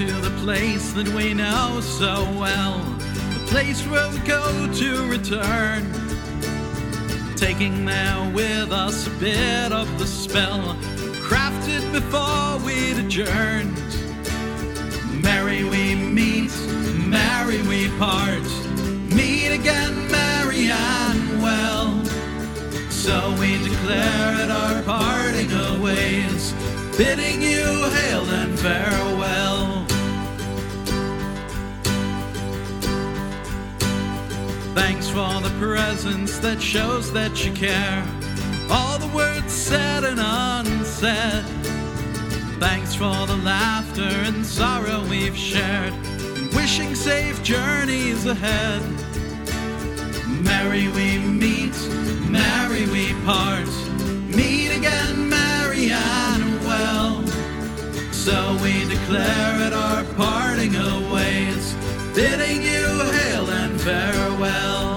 To the place that we know so well, the place where we go to return. Taking there with us a bit of the spell, crafted before we'd adjourned. Merry we meet, merry we part, meet again, merry and well. So we declare at our parting of ways, bidding you hail and farewell. For the presence that shows that you care. All the words said and unsaid. Thanks for the laughter and sorrow we've shared. Wishing safe journeys ahead. Merry we meet, merry we part. Meet again, merry and well. So we declare at our parting of ways, bidding you hail and farewell.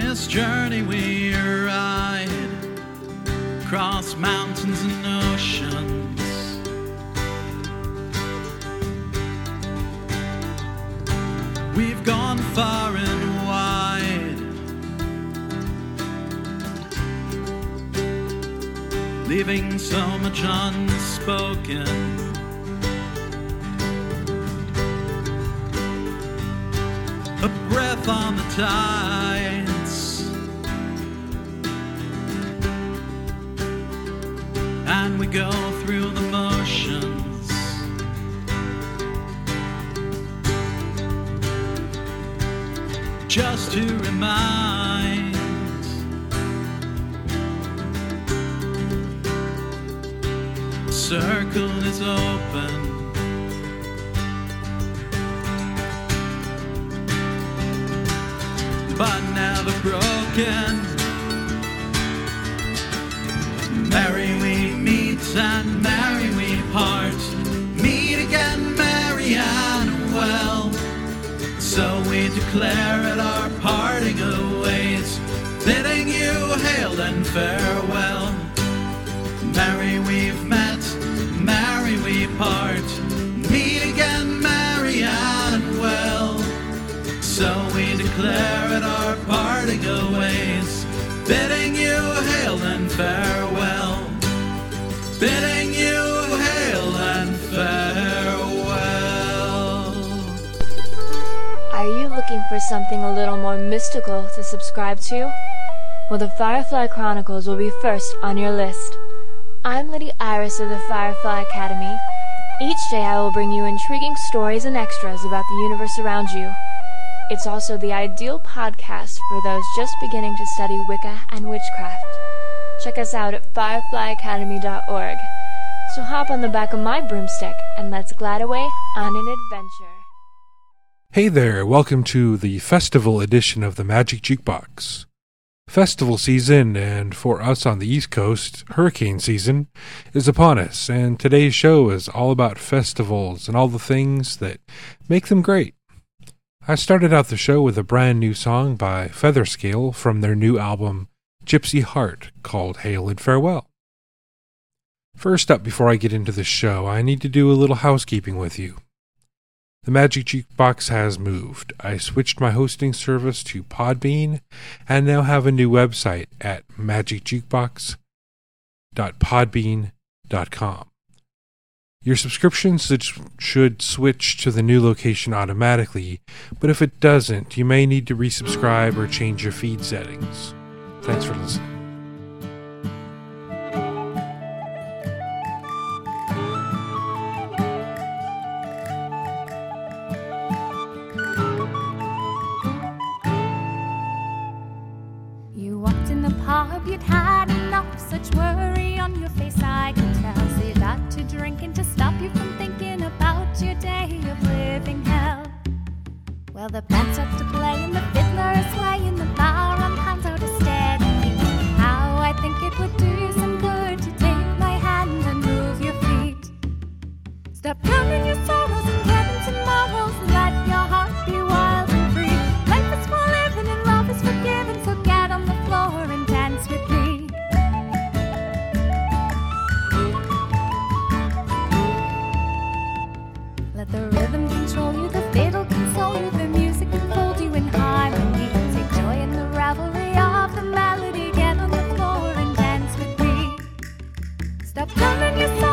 This journey we ride across mountains and oceans. We've gone far and wide, leaving so much unspoken. A breath on the tides. And we go through the motions. Just to remind the circle is open. but never broken. Merry we meet and merry we part. Meet again, merry and well. So we declare at our parting ways, bidding you hail and farewell. Merry we've met, merry we part. Meet again, merry and well. So we declare at our parting ways, bidding you hail and farewell. Bidding you hail and farewell. Are you looking for something a little more mystical to subscribe to? Well, the Firefly Chronicles will be first on your list. I'm Lady Iris of the Firefly Academy. Each day I will bring you intriguing stories and extras about the universe around you. It's also the ideal podcast for those just beginning to study Wicca and witchcraft. Check us out at fireflyacademy.org. So hop on the back of my broomstick and let's glide away on an adventure. Hey there, welcome to the festival edition of the Magic Jukebox. Festival season, and for us on the East Coast, hurricane season, is upon us, and today's show is all about festivals and all the things that make them great. I started out the show with a brand new song by Featherscale from their new album Gypsy Heart called Hail and Farewell. First up, before I get into the show, I need to do a little housekeeping with you. The Magic Jukebox has moved. I switched my hosting service to Podbean and now have a new website at magicjukebox.podbean.com. Your subscriptions should switch to the new location automatically, but if it doesn't, you may need to resubscribe or change your feed settings. Thanks for listening. You walked in the pub, you'd had enough, such worry on your face I could tell. To drinking to stop you from thinking about your day of living hell. Well, the band starts to play and the Stop counting your sorrows and counting tomorrows let your heart be wild and free. Life is for living and love is for giving, so get on the floor and dance with me. Let the rhythm control you, the fiddle console you, the music enfold you in harmony. Take joy in the revelry of the melody, get on the floor and dance with me. Stop counting your sorrows.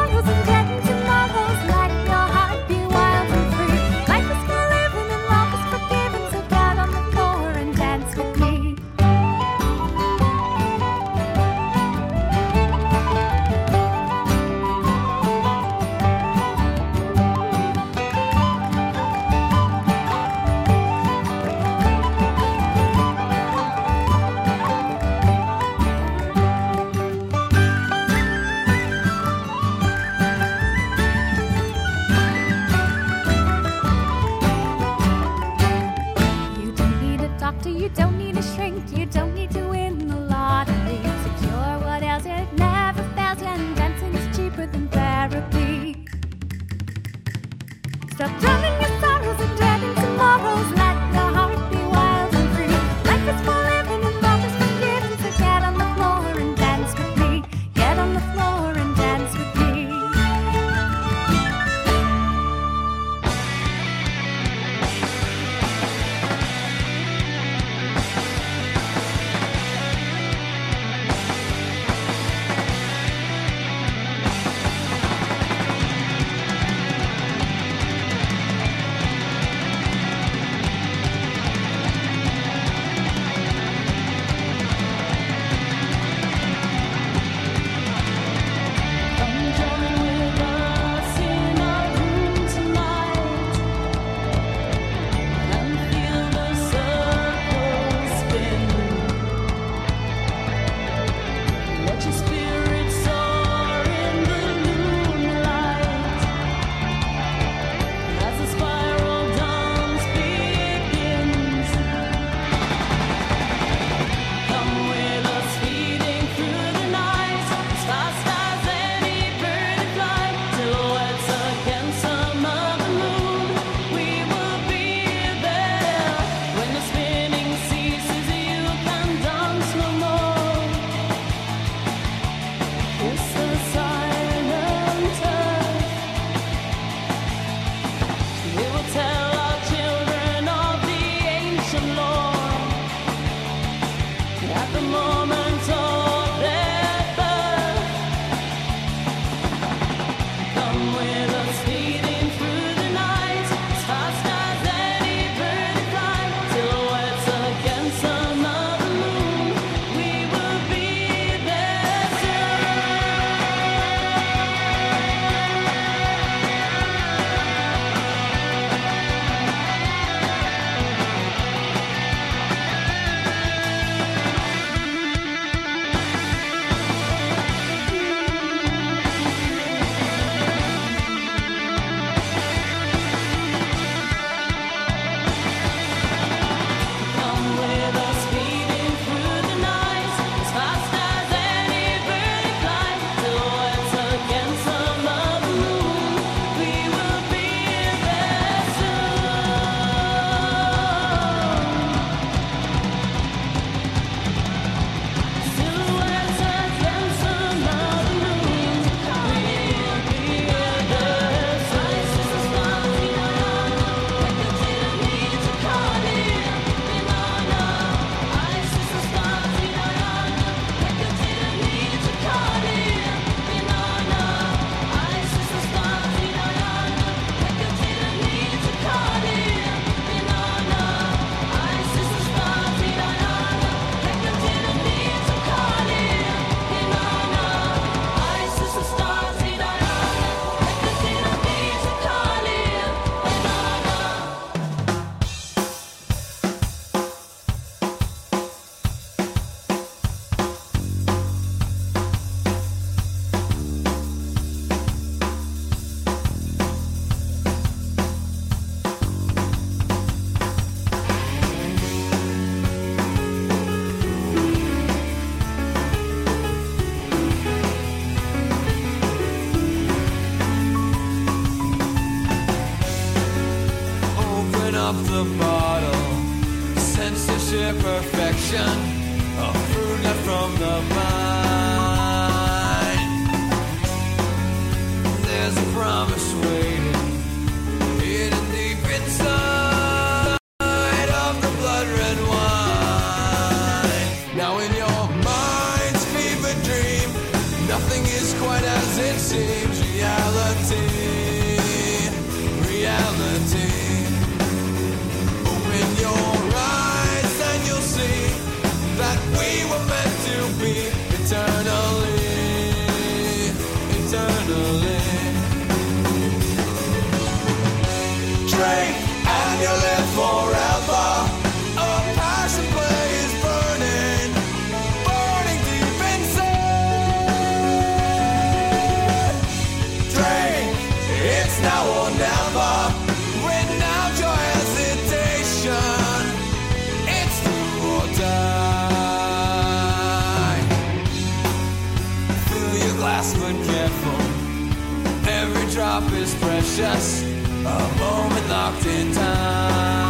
Is precious. A moment locked in time.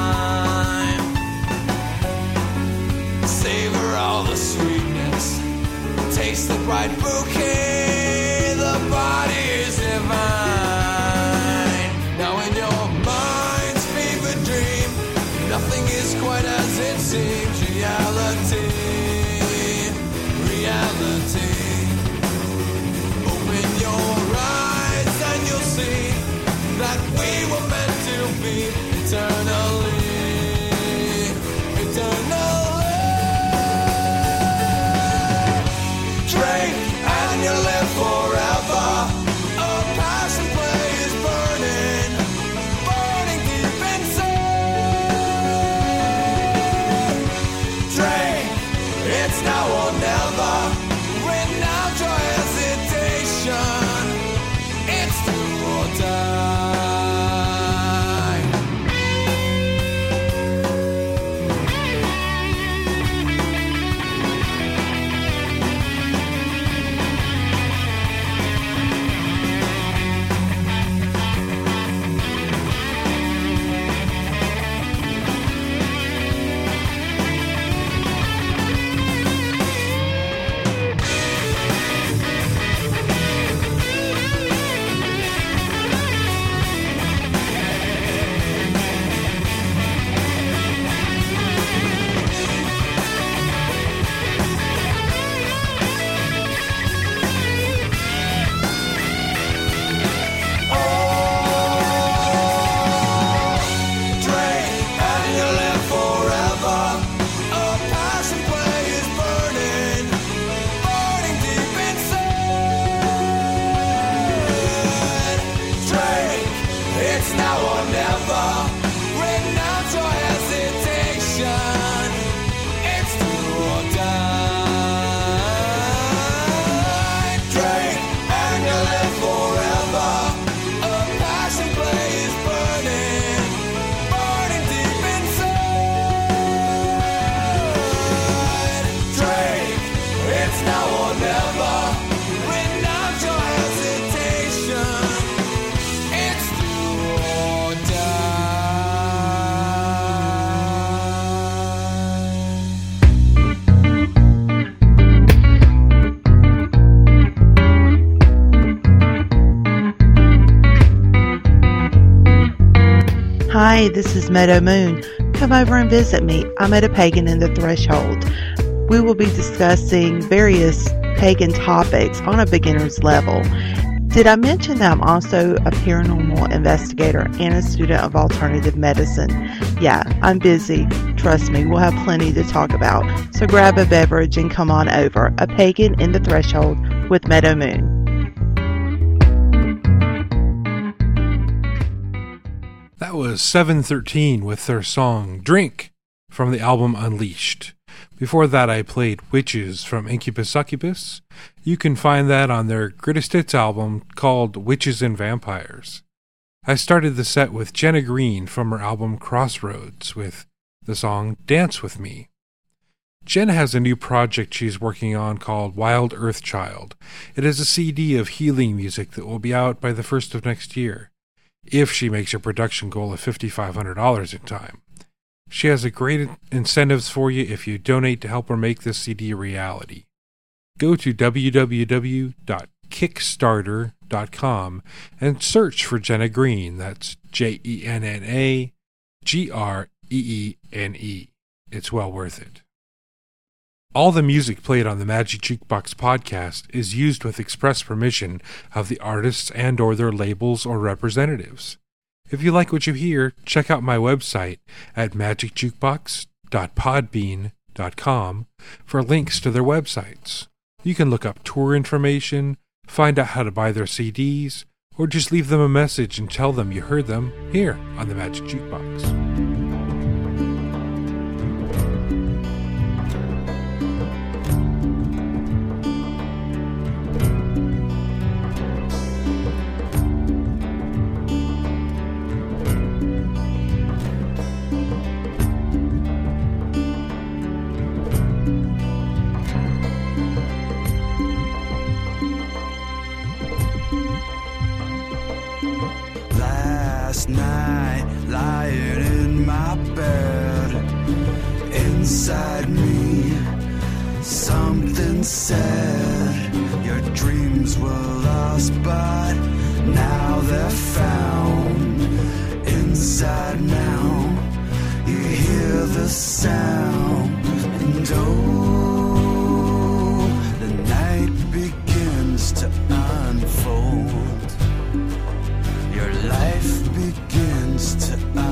Savor all the sweetness. Taste the bright bouquet. This is Meadow Moon. Come over and visit me. I'm at a pagan in the threshold. We will be discussing various pagan topics on a beginner's level. Did I mention that I'm also a paranormal investigator and a student of alternative medicine? Yeah, I'm busy. Trust me, we'll have plenty to talk about. So grab a beverage and come on over. A pagan in the threshold with Meadow Moon. That was 713 with their song Drink from the album Unleashed. Before that, I played Witches from Incubus Succubus. You can find that on their greatest hits album called Witches and Vampires. I started the set with Jenna Greene from her album Crossroads with the song Dance With Me. Jen has a new project she's working on called Wild Earth Child. It is a CD of healing music that will be out by the first of next year. If she makes her production goal of $5,500 in time. She has a great incentives for you if you donate to help her make this CD a reality. Go to www.kickstarter.com and search for Jenna Greene. That's J E N N A G R E E N E. It's well worth it. All the music played on the Magic Jukebox podcast is used with express permission of the artists and or their labels or representatives. If you like what you hear, check out my website at magicjukebox.podbean.com for links to their websites. You can look up tour information, find out how to buy their CDs, or just leave them a message and tell them you heard them here on the Magic Jukebox. To unfold.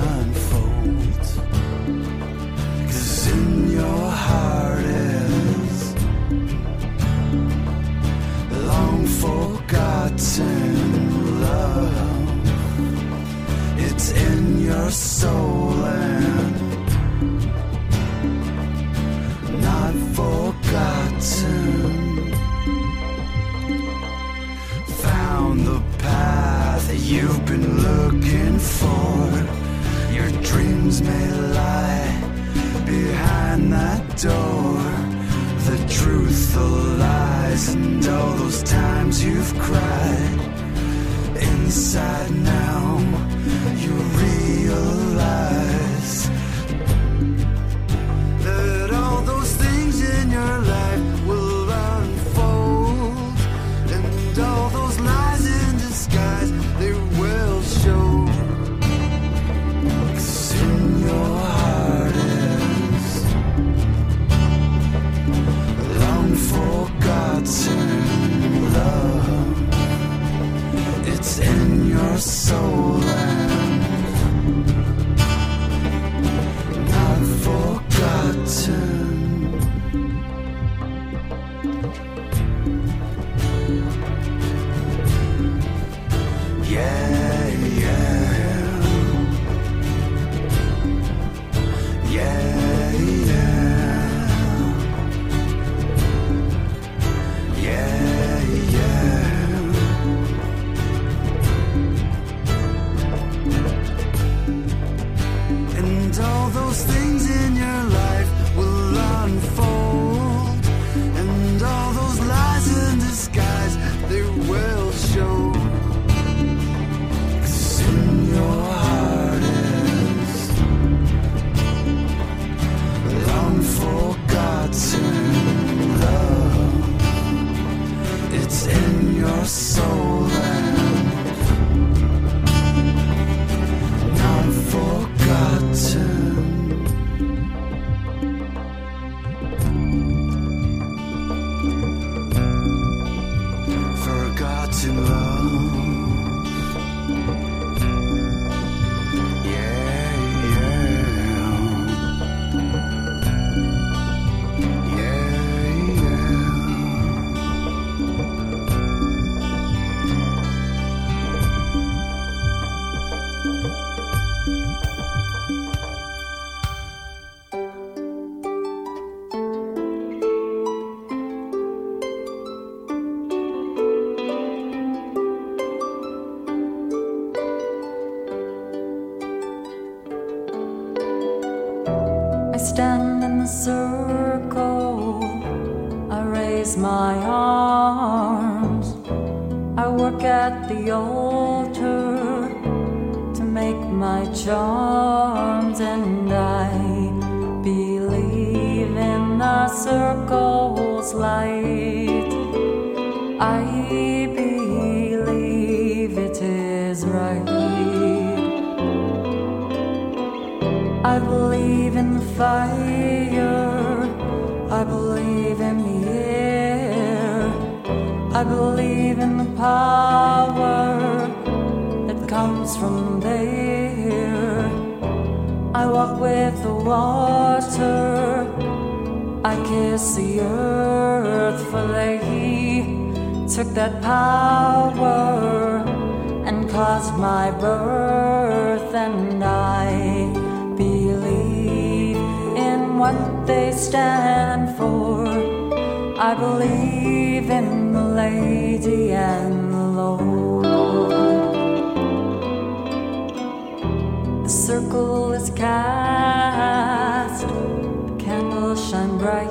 Water. I kiss the earth for they took that power and caused my birth and I believe in what they stand for. I believe in the lady and the Lord. The circle is cast, the candles shine bright.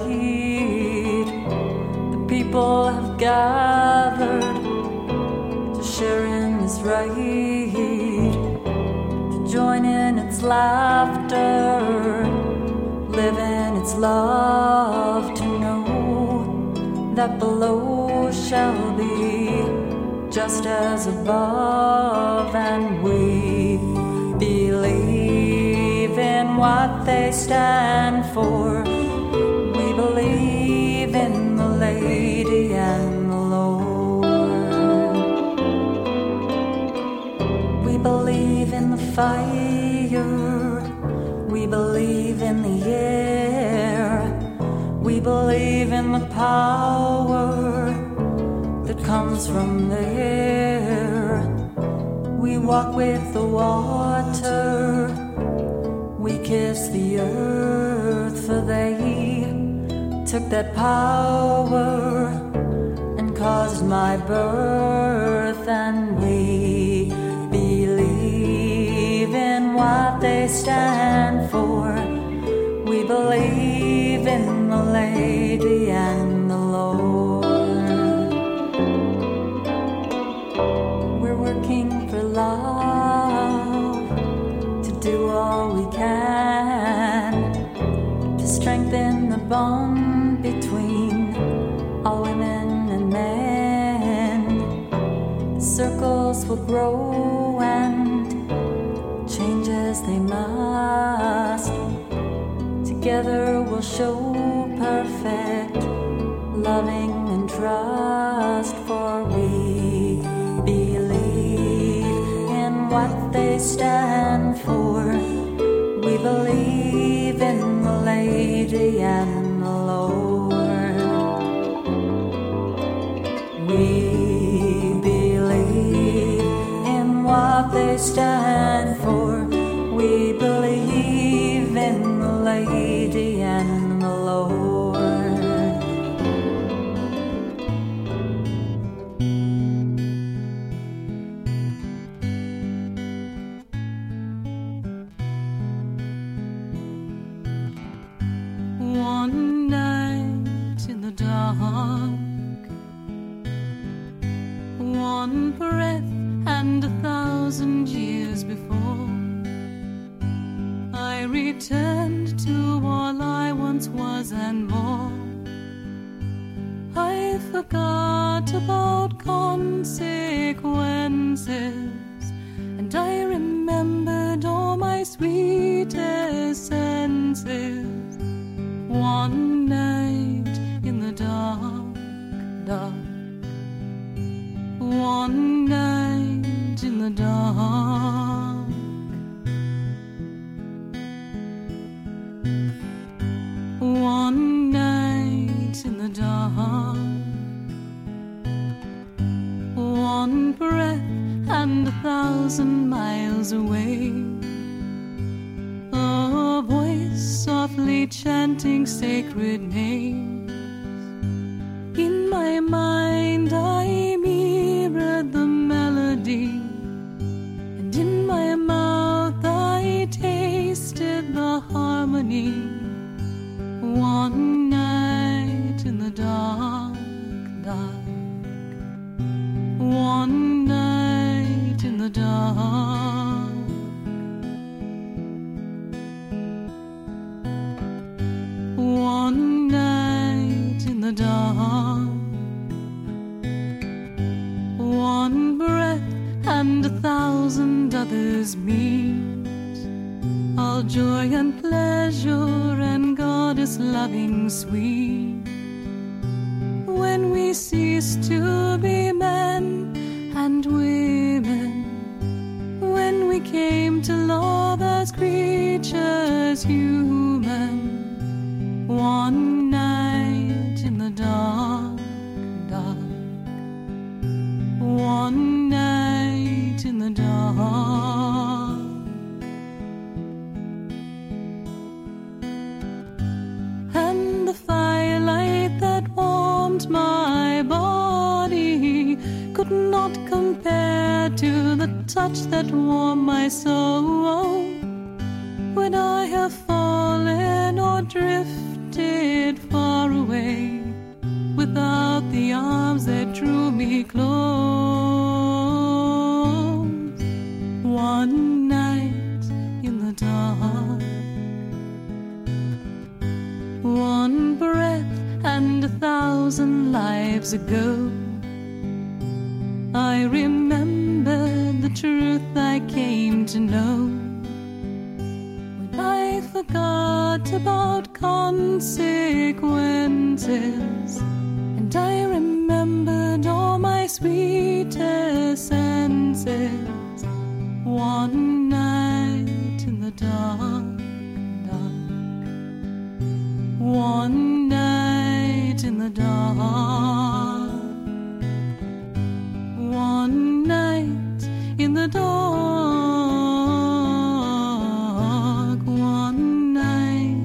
The people have gathered to share in this rite, to join in its laughter, live in its love, to know that below shall be just as above, and we what they stand for. We believe in the lady and the Lord. We believe in the fire. We believe in the air. We believe in the power that comes from the air. We walk with the water. We kiss the earth, for they took that power and caused my birth. And we believe in what they stand for. We believe in the lady bond between all women and men. Circles will grow and change as they must. Together we'll show perfect loving and trust, for we believe in what they stand and a thousand miles away. A voice softly chanting sacred names. One breath and a thousand lives ago. I remembered the truth I came to know. When I forgot about consequences, and I remembered all my sweetest senses. One night in the dark, dark. One night in the dark. One night in the dark. One night.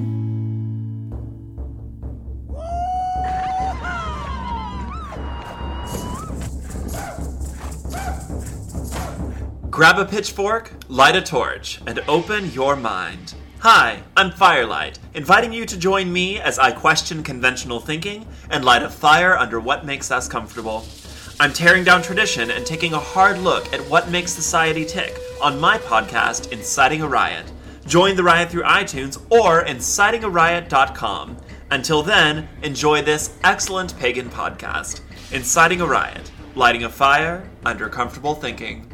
Grab a pitchfork, light a torch, and open your mind. Hi, I'm Firelight, inviting you to join me as I question conventional thinking and light a fire under what makes us comfortable. I'm tearing down tradition and taking a hard look at what makes society tick on my podcast, Inciting a Riot. Join the riot through iTunes or incitingariot.com. Until then, enjoy this excellent pagan podcast, Inciting a Riot, lighting a fire under comfortable thinking.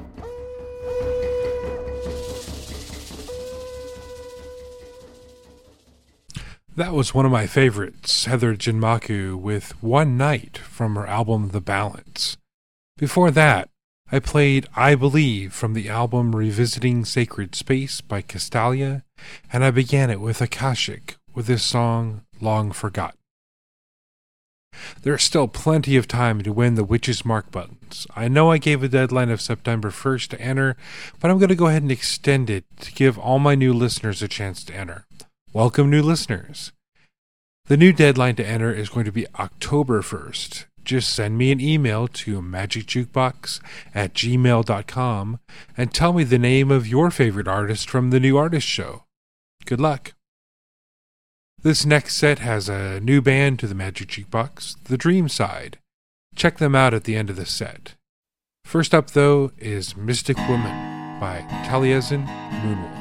That was one of my favorites, Heather Jinmaku with One Night from her album The Balance. Before that, I played I Believe from the album Revisiting Sacred Space by Castalia, and I began it with Akashic with his song Long Forgotten. There is still plenty of time to win the Witch's Mark buttons. I know I gave a deadline of September 1st to enter, but I'm going to go ahead and extend it to give all my new listeners a chance to enter. Welcome, new listeners. The new deadline to enter is going to be October 1st. Just send me an email to magicjukebox at gmail.com and tell me the name of your favorite artist from the new artist show. Good luck. This next set has a new band to the Magic Jukebox, The Dream Side. Check them out at the end of the set. First up, though, is Mystic Woman by Taliesin Moonwolf.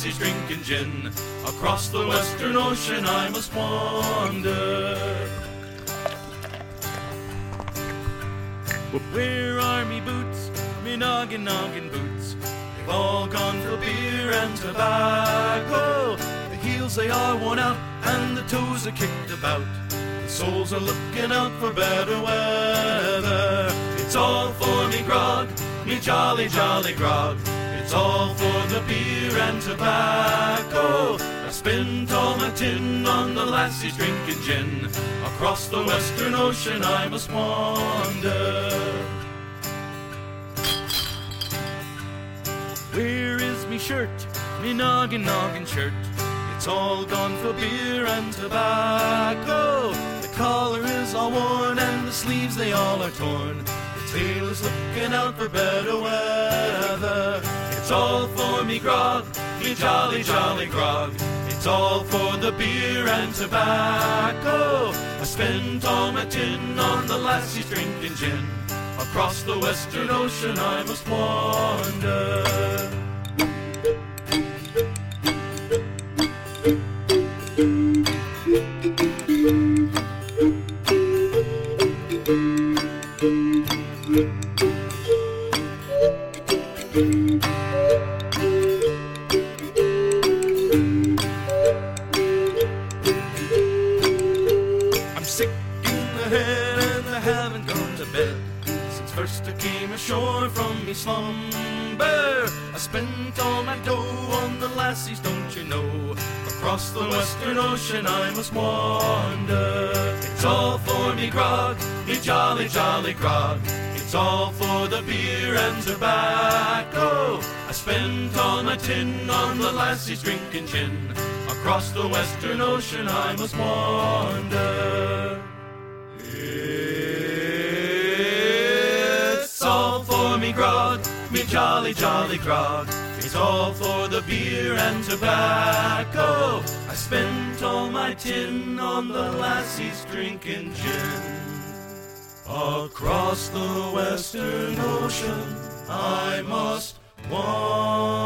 Lassies drinking gin. Across the western ocean I must wander. Where are me boots, me noggin noggin boots? They've all gone for beer and tobacco. The heels they are worn out and the toes are kicked about. The soles are looking out for better weather. It's all for me grog, me jolly jolly grog. It's all for the beer and tobacco. I spent all my tin on the lassies drinking gin. Across the western ocean I must wander. Where is me shirt, me noggin noggin shirt? It's all gone for beer and tobacco. The collar is all worn and the sleeves they all are torn. The tail is looking out for better weather. It's all for me grog, me jolly jolly grog. It's all for the beer and tobacco. I spent all my tin on the lassies drinking gin. Across the western ocean I must wander. Slumber. I spent all my dough on the lassies, don't you know? Across the western ocean I must wander. It's all for me grog, me jolly jolly grog. It's all for the beer and tobacco. I spent all my tin on the lassies drinking gin. Across the western ocean I must wander. It's all for me grog, me jolly jolly grog. It's all for the beer and tobacco. I spent all my tin on the lassies drinking gin. Across the western ocean I must wander.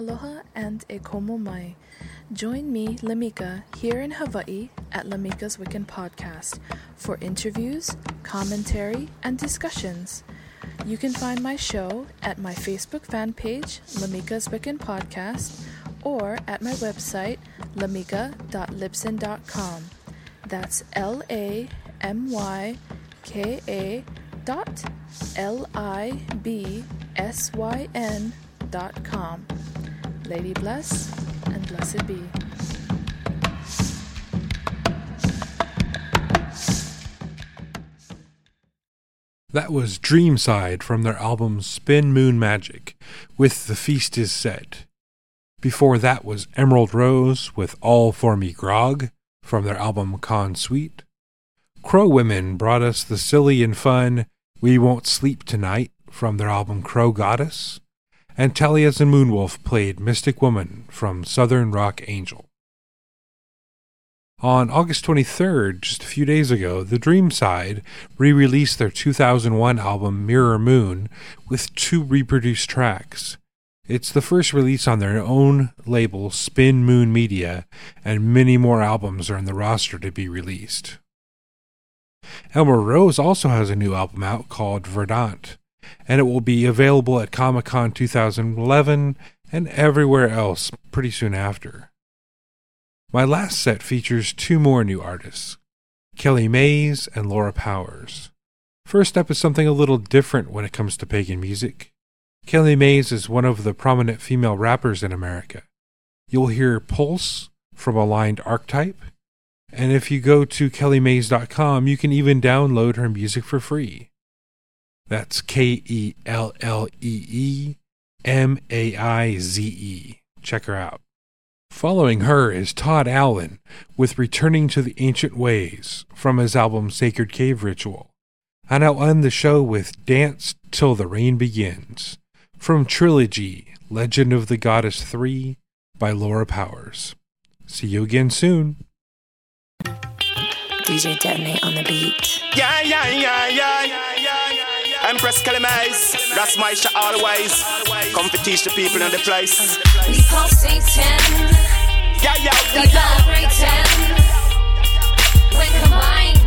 Aloha and e komo mai. Join me, Lamyka, here in Hawaii at Lamyka's Wiccan Podcast for interviews, commentary, and discussions. You can find my show at my Facebook fan page, Lamyka's Wiccan Podcast, or at my website, lamyka.libsyn.com. That's L A M Y K A dot L I B S Y N dot com. Lady bless and blessed be. That was Dreamside from their album Spin Moon Magic with The Feast is Set. Before that was Emerald Rose with All For Me Grog from their album Con Suite. Crow Women brought us the silly and fun We Won't Sleep Tonight from their album Crow Goddess. And Talias and Moonwolf played Mystic Woman from Southern Rock Angel. On August 23rd, just a few days ago, the Dreamside re released their 2001 album Mirror Moon with two reproduced tracks. It's the first release on their own label, Spin Moon Media, and many more albums are in the roster to be released. Emerald Rose also has a new album out called Verdant, and it will be available at Comic Con 2011 and everywhere else pretty soon after. My last set features two more new artists Kellee Maize and Laura Powers. First up is something a little different when it comes to pagan music. Kellee Maize is one of the prominent female rappers in America. You'll hear Pulse from Aligned Archetype, and if you go to kelleemaize.com, you can even download her music for free. That's K E L L E E M A I Z E. Check her out. Following her is Todd Allen with Returning to the Ancient Ways from his album Sacred Cave Ritual. And I'll end the show with Dance Till the Rain Begins from Trilogy Legend of the Goddess 3 by Laura Powers. See you again soon. DJ Detonate on the beat. Yeah, yeah, yeah, yeah, yeah, yeah. Empress Kellee Maize, that's my shot always. Come to teach the people in the place. We pulsate 10. Yeah, yeah, We vibrate 10. When combined,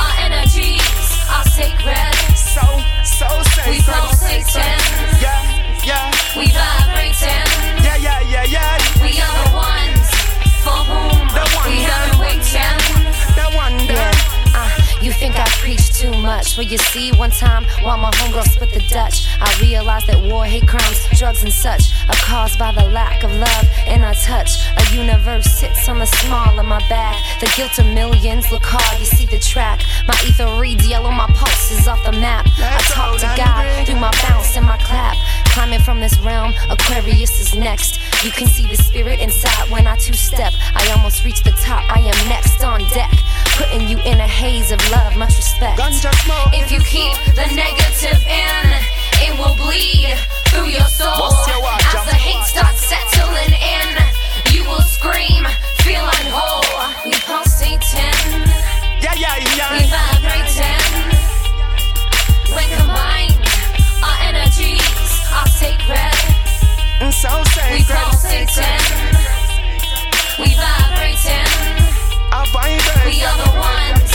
our energies are sacred. So, so sacred. We pulsate 10. Yeah, yeah. We vibrate 10. Yeah, yeah, yeah, yeah. We are the ones for whom The one we haven't wait you think I preach too much? Well, you see, one time while my homegirl split the Dutch, I realized that war, hate crimes, drugs, and such are caused by the lack of love and a touch. A universe sits on the small of my back. The guilt of millions look hard, you see the track. My ether reads yellow, my pulse is off the map. I talk to God through my bounce and my clap. Climbing from this realm, Aquarius is next. You can see the spirit inside when I two step. I almost reach the top, I am next on deck. Putting you in a haze of love, much respect. If you keep the negative in, it will bleed through your soul. What's your watch, As the hate starts settling in, you will scream, feel unwhole. Oh, we pulsate 10, Yeah, yeah, we yeah. We are the ones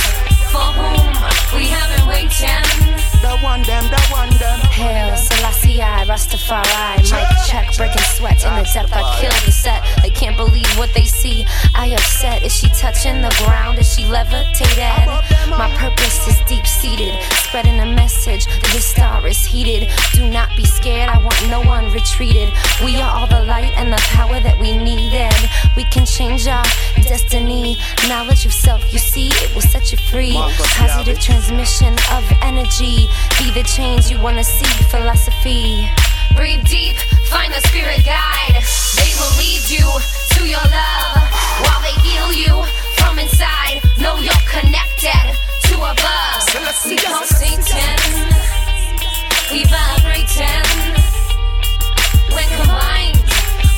for whom we haven't waited 10. The one them, the one them. Hail Selassie, I, Rastafari. Mic check, breaking sweat in the depth. I kill the set. They can't believe what they see. I upset. Is she touching the ground? Is she levitated? My purpose is deep seated, spreading a message. This star is heated. Do not be scared. I want no one retreated. We are all the light and the power that we needed. We can change our destiny. Knowledge of self, you see, it will set you free. Positive transmission of energy. Be the change you wanna see. Philosophy. Breathe deep, find the spirit guide. They will lead you to your love while they heal you from inside. Know you're connected to above. We pulsate 10, we vibrate 10. When combined,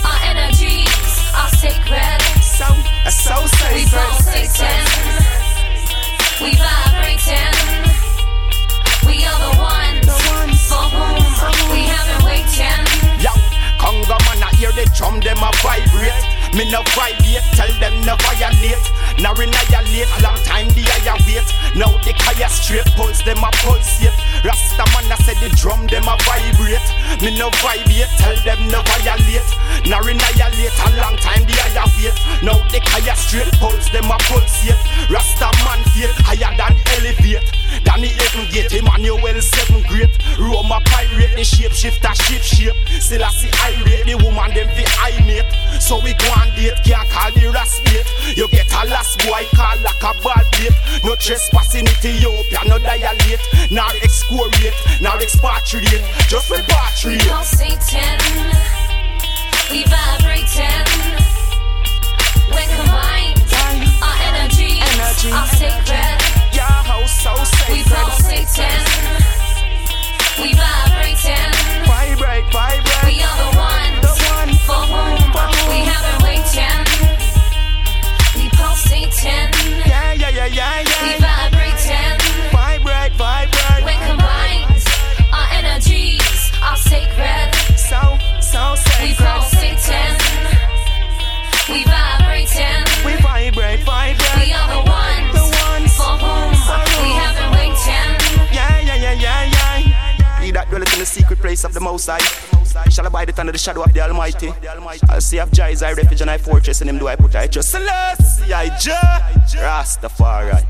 our energies are sacred. So, a so We pulsate sacred. 10, we vibrate 10. We are the ones for whom we haven't waited 10. Yo, Congo man, I hear hear the drum, them a vibrate. Me no vibrate, tell them no violate. Now annihilate, long time the higher wait. Now the higher straight pulse, them a pulsate. Rasta man I said the drum, them a vibrate. Me no vibrate, tell them no violate. Now annihilate, a long time the higher wait. Now the higher straight pulse, them a pulsate. Rasta man feel higher than elevate. The heaven gate, Emmanuel seven great. Roma pirate, the shape shifter, shape shape. Still I see irate, the woman them fi I mate. So we go on date, can't call the ras bait. You get a last boy, call like a ball No trespassing Ethiopia, no dilate. Nor excoriate, nor expatriate. Just We repatriate. call Satan, we vibrating. When combined, our energies are sacred. Your house so sacred. We call Satan, we vibrating. Vibrate, vibrate. We are the ones for whom we have been waiting. We call Satan, Yeah, yeah, yeah, yeah, we yeah. vibrating. Vibrate, vibrate. When combined, our energies are sacred. So, so sacred. We. Satan, we vibrating. That dwelleth in the secret place of the Most High shall abide it under the shadow of the Almighty. I'll say of Jah is refuge and I fortress in him do I put I trust. Selassie, I Jah, Rastafari.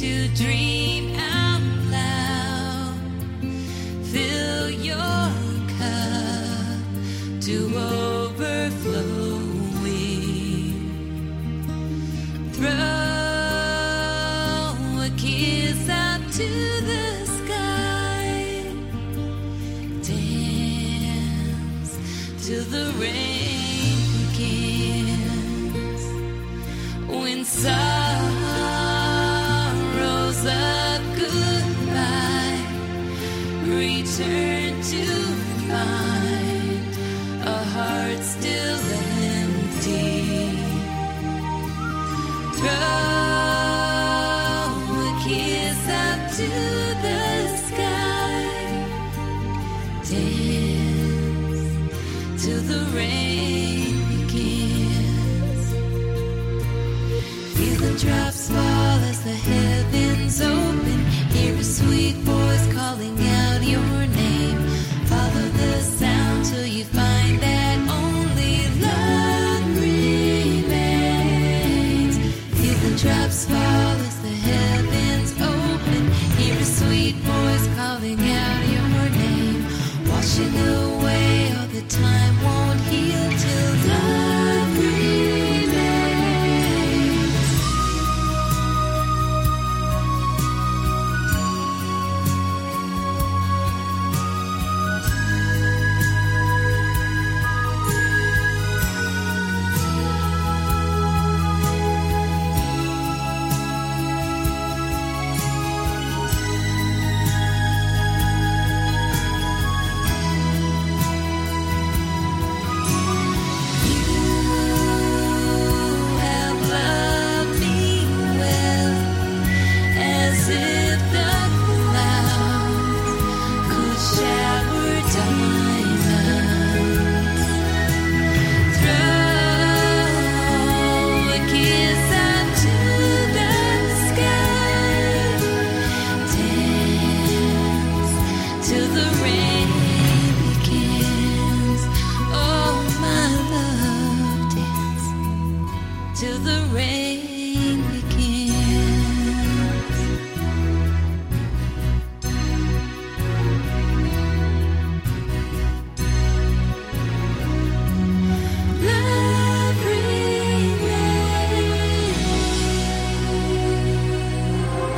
To dream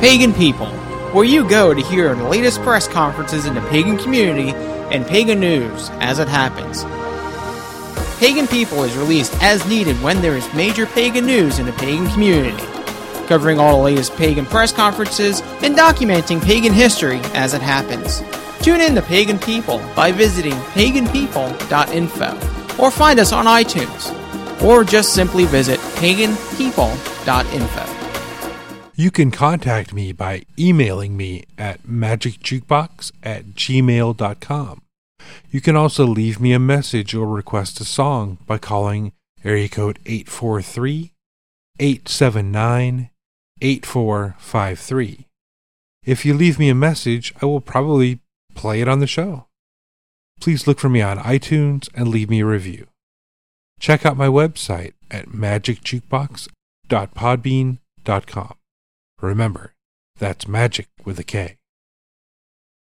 Pagan People, where you go to hear the latest press conferences in the pagan community and pagan news as it happens. Pagan People is released as needed when there is major pagan news in the pagan community, covering all the latest pagan press conferences and documenting pagan history as it happens. Tune in to Pagan People by visiting paganpeople.info or find us on iTunes or just simply visit paganpeople.info. You can contact me by emailing me at magickjukebox at gmail.com. You can also leave me a message or request a song by calling area code 843 879 8453. If you leave me a message, I will probably play it on the show. Please look for me on iTunes and leave me a review. Check out my website at magickjukebox.podbean.com. Remember, that's magic with a K.